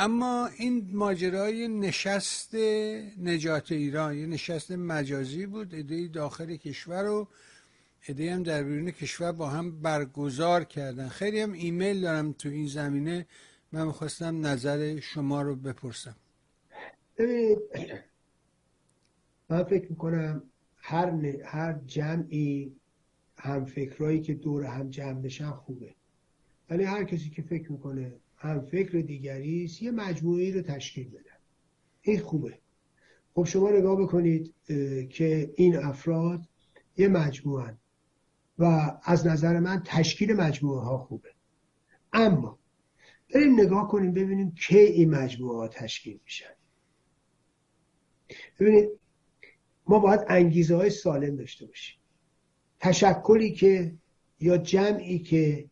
اما این ماجرای نشست نجات ایران یه نشست مجازی بود ایده داخل کشور و ایده هم در بیرون کشور با هم برگزار کردن. خیلی هم ایمیل دارم تو این زمینه من می‌خواستم نظر شما رو بپرسم. ببینید من فکر می‌کنم هر, هر جمعی هم فکرهایی که دور هم جمع بشن خوبه. ولی هر کسی که فکر می‌کنه هم فکر دیگری است یه مجموعی رو تشکیل بدن این خوبه. خب شما نگاه بکنید که این افراد یه مجموعه و از نظر من تشکیل مجموعه ها خوبه. اما بریم نگاه کنیم ببینیم کی این مجموعه ها تشکیل میشن. ببینید ما باید انگیزه های سالم داشته باشیم. تشکلی که یا جمعی که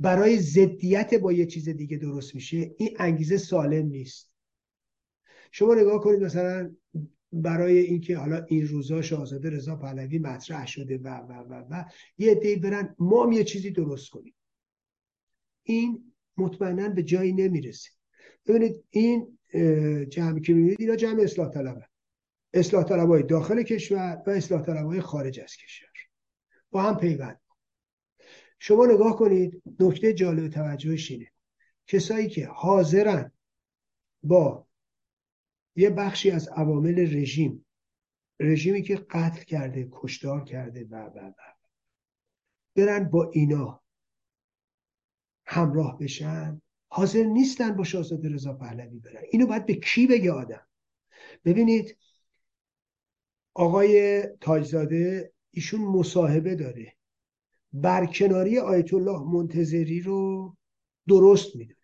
برای ضدیت با یه چیز دیگه درست میشه این انگیزه سالم نیست. شما نگاه کنید مثلا برای اینکه حالا این روزا شاهزاده رضا پهلوی مطرح شده و و و و یه عده برن ما هم یه چیزی درست کنیم. این مطمئنا به جایی نمی‌رسه. ببینید این جمعی که می‌بینید اینا جمع اصلاح طلبه. اصلاح طلبای داخل کشور و اصلاح طلبای خارج از کشور. با هم پیوند. شما نگاه کنید نکته جالب توجهش اینه. کسایی که حاضرن با یه بخشی از عوامل رژیم رژیمی که قتل کرده کشتار کرده و و و برن با اینا همراه بشن حاضر نیستن با شاهزاده رضا پهلوی برن. اینو باید به کی بگه آدم؟ ببینید آقای تاجزاده ایشون مصاحبه داره. برکناری آیت الله منتظری رو درست می‌دونه.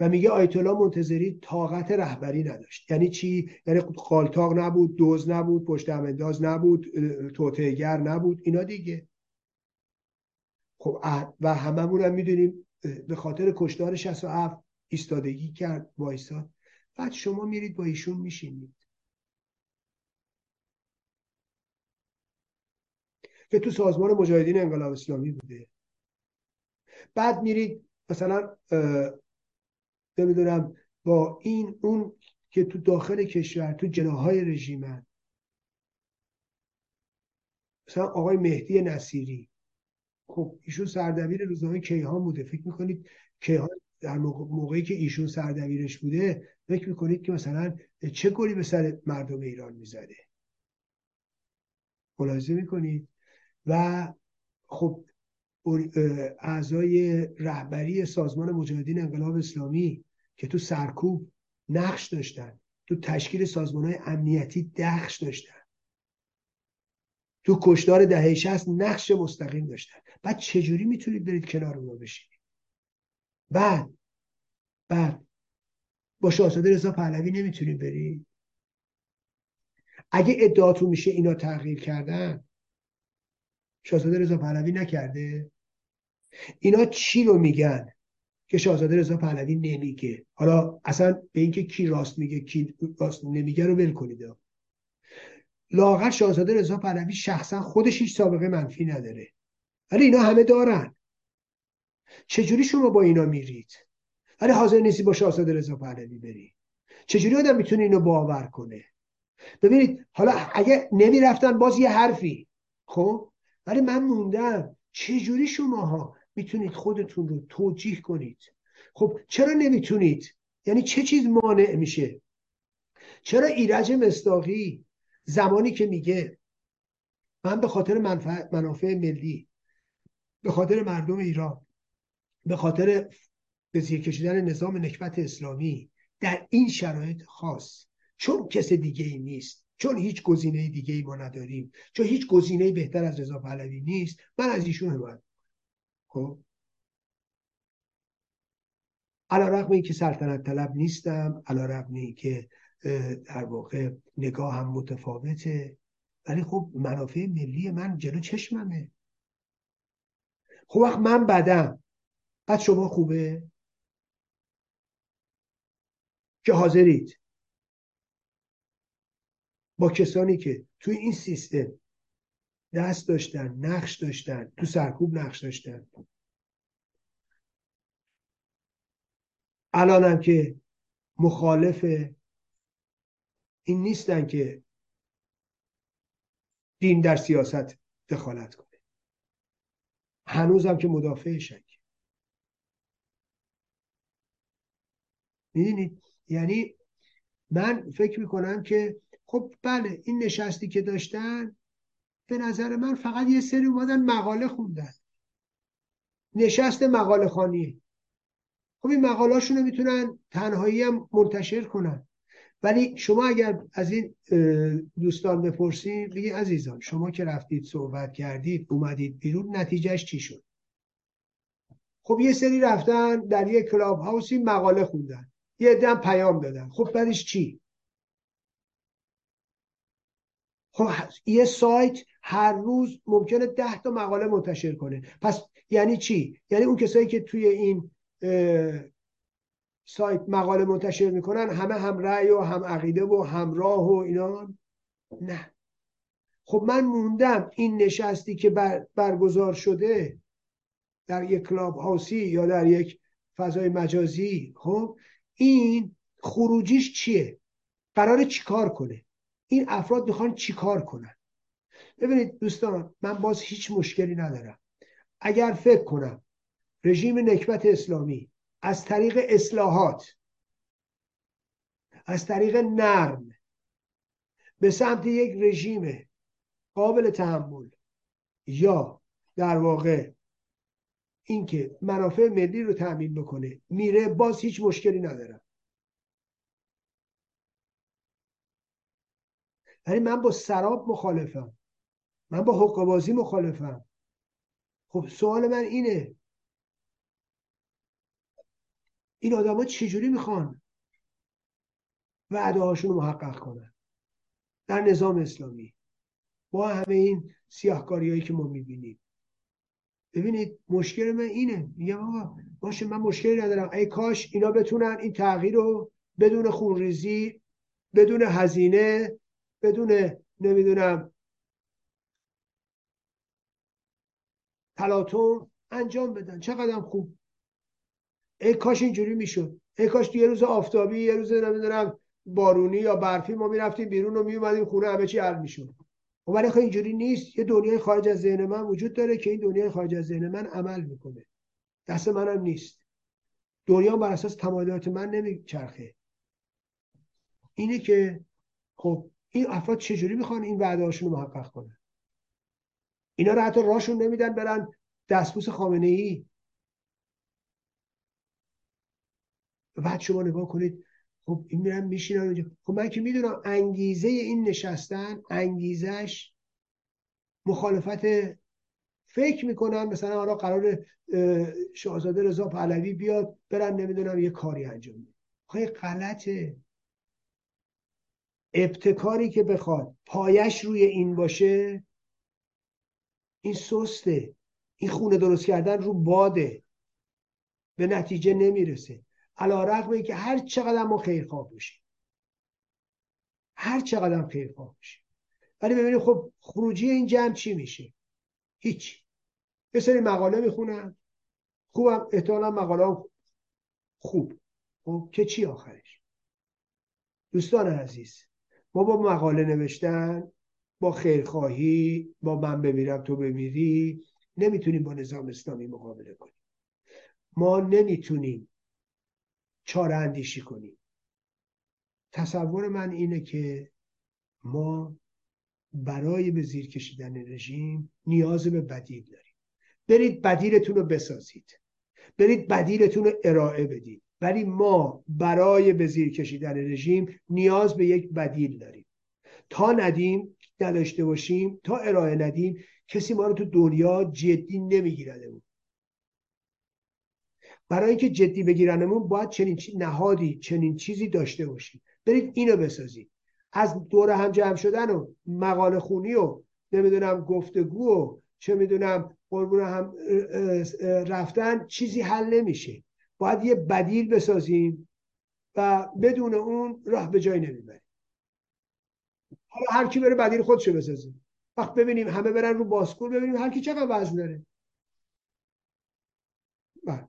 و میگه آیت الله منتظری طاقت رهبری نداشت. یعنی چی؟ یعنی قالتاق نبود دوز نبود پشت نبود توتهگر نبود اینا دیگه. خب و هممون هم می‌دونیم به خاطر کشتار 67 ایستادگی کرد وایساد. بعد شما میرید با ایشون میشینید. که تو سازمان مجاهدین انقلاب اسلامی بوده. بعد میرید مثلا نمی‌دونم با این اون که تو داخل کشور تو جناهای رژیمن. مثلا آقای مهدی نصیری. خب ایشون سردبیر روزنامه کیهان بوده. فکر می‌کنید کیهان در موقعی که ایشون سردبیرش بوده فکر می‌کنید که مثلا چه گلی به سر مردم ایران می‌زده؟ ملاحظه می‌کنید؟ و خب اعضای رهبری سازمان مجاهدین انقلاب اسلامی که تو سرکوب نقش داشتن تو تشکیل سازمان های امنیتی نقش داشتن تو کشدار دهه 60 نقش مستقیم داشتن. بعد چجوری می‌تونید برید کنار ما بشینید؟ بعد بعد با شاهزاده رضا پهلوی نمی‌تونید برید؟ اگه ادعاتون میشه اینا تغییر کردن شاهزاده رضا پهلوی نکرده؟ اینا چی رو میگن که شاهزاده رضا پهلوی نمیگه؟ حالا اصلا به اینکه کی راست میگه کی راست نمیگه رو ول کنید. لاغر شاهزاده رضا پهلوی شخصا خودش هیچ سابقه منفی نداره. ولی اینا همه دارن. چجوری شما با اینا میرید؟ ولی حاضر نیستی با شاهزاده رضا پهلوی بری. چجوری آدم می‌تونه اینو باور کنه؟ ببینید حالا اگه نمی‌رفتن باز یه حرفی. خب؟ ولی من موندم چجوری شماها می‌تونید خودتون رو توجیه کنید؟ خب چرا نمی‌تونید؟ یعنی چه چیز مانع میشه؟ چرا ایرج مستاقی زمانی که میگه من به خاطر منافع ملی به خاطر مردم ایران به خاطر به زیر کشیدن نظام نکبت اسلامی در این شرایط خاص چون کس دیگه ای نیست. چون هیچ گزینه دیگه ای ما نداریم چون هیچ گزینه بهتر از رضا پهلوی نیست من از ایشون حمایت خب؟ علا رقم این که سلطنت طلب نیستم علا رقم این که در واقع نگاه هم متفاوته ولی خب منافع ملی من جلو چشممه. خب وقت من بدم. بعد شما خوبه؟ که حاضرید. با کسانی که توی این سیستم دست داشتن نقش داشتن تو سرکوب نقش داشتن. الانم که مخالف این نیستن که دین در سیاست دخالت کنه. هنوزم که مدافعشن می‌دونید؟ یعنی من فکر می‌کنم که خب بله این نشستی که داشتن به نظر من فقط یه سری اومدن مقاله خوندن. نشست مقاله خانی خب این مقالاشون رو می‌تونن تنهایی هم منتشر کنن. ولی شما اگر از این دوستان بپرسید بگی عزیزان شما که رفتید صحبت کردید اومدید بیرون نتیجهش چی شد؟ خب یه سری رفتن در یه کلاب هاوسی مقاله خوندن. یه دم پیام دادن. خب بعدش چی؟ خب یه سایت هر روز ممکنه ده تا مقاله منتشر کنه. پس یعنی چی؟ یعنی اون کسایی که توی این سایت مقاله منتشر می‌کنن همه هم رأی و هم عقیده و همراه و اینا؟ نه. خب من موندم این نشستی که بر برگزار شده در یک کلاب هاوسی یا در یک فضای مجازی خب این خروجیش چیه؟ قرار چیکار کنه؟ این افراد می‌خوان چیکار کنن؟ ببینید دوستان من باز هیچ مشکلی ندارم. اگر فکر کنم رژیم نکبت اسلامی از طریق اصلاحات از طریق نرم به سمت یک رژیم قابل تحمل یا در واقع اینکه منافع ملی رو تأمین بکنه میره باز هیچ مشکلی ندارم. ولی من با سراب مخالفم. من با حقوقبازی مخالفم. خب سوال من اینه. این آدما چجوری می‌خوان وعده هاشون رو محقق کنن؟ در نظام اسلامی. با همه این سیاهکاری هایی که ما می‌بینیم. ببینید مشکل من اینه. میگم آقا باشه من مشکلی ندارم. ای کاش اینا بتونن این تغییر رو بدون خونریزی بدون هزینه بدون نمی‌دونم تلاطم انجام بدن. چقدر خوب. ای کاش اینجوری می‌شد. ای کاش یه روز آفتابی یه روز نمی‌دونم بارونی یا برفی ما می‌رفتیم بیرون و میومدیم خونه همه چی حل می‌شد. و ولی خب اینجوری نیست. یه دنیای خارج از ذهن من وجود داره که این دنیای خارج از ذهن من عمل می‌کنه. دست منم نیست. دنیا بر اساس تمایلات من نمیچرخه. اینه که خب این افراد چجوری می‌خوان این وعده هاشون رو محقق کنن؟ اینا رو حتی راشون نمیدن برن دستبوس خامنه ای بعد شما نگاه کنید خب این میرن میشینن اونجا. خب من که می‌دونم انگیزه این نشستن انگیزش مخالفت فکر می‌کنن. مثلا حالا قرار شاهزاده رضا پهلوی بیاد برن نمی‌دونم یه کاری انجام بده. خیلی غلطه. ابتکاری که بخواد پایش روی این باشه این سسته. این خونه درست کردن رو باده. به نتیجه نمی‌رسه. علا رقم که هر چقدر ما خیرخواه باشیم هر چقدر خیرخواه باشیم ولی ببینید خب خروجی این جمع چی میشه؟ هیچ یه سری مقاله می‌خونن خوبم احتمالا مقاله خوب. خب که چی آخرش؟ دوستان عزیز ما با مقاله نوشتن با خیرخواهی با من بمیرم تو بمیری نمی‌تونیم با نظام اسلامی مقابله کنیم. ما نمی‌تونیم چاره اندیشی کنیم. تصور من اینه که ما برای به زیر کشیدن رژیم نیاز به بدیل داریم. برید بدیلتون رو بسازید. برید بدیلتون رو ارائه بدید. ولی ما برای به زیر کشیدن رژیم نیاز به یک بدیل داریم. تا ندیم نداشته باشیم تا ارائه ندیم کسی ما رو تو دنیا جدی نمیگیردمون برای اینکه جدی بگیرنمون باید چنین نهادی چنین چیزی داشته باشیم. برید اینو بسازید. از دور هم جمع شدن و مقاله خونی و نمی‌دونم گفتگو و چه می‌دونم قربون هم رفتن چیزی حل نمیشه. باید یه بدیل بسازیم و بدون اون راه به جای نمی‌بریم. حالا هر کی بره بدیل خودشو بسازه. وقت ببینیم همه برن رو باسکور ببینیم هر کی چقدر وزن داره. بله.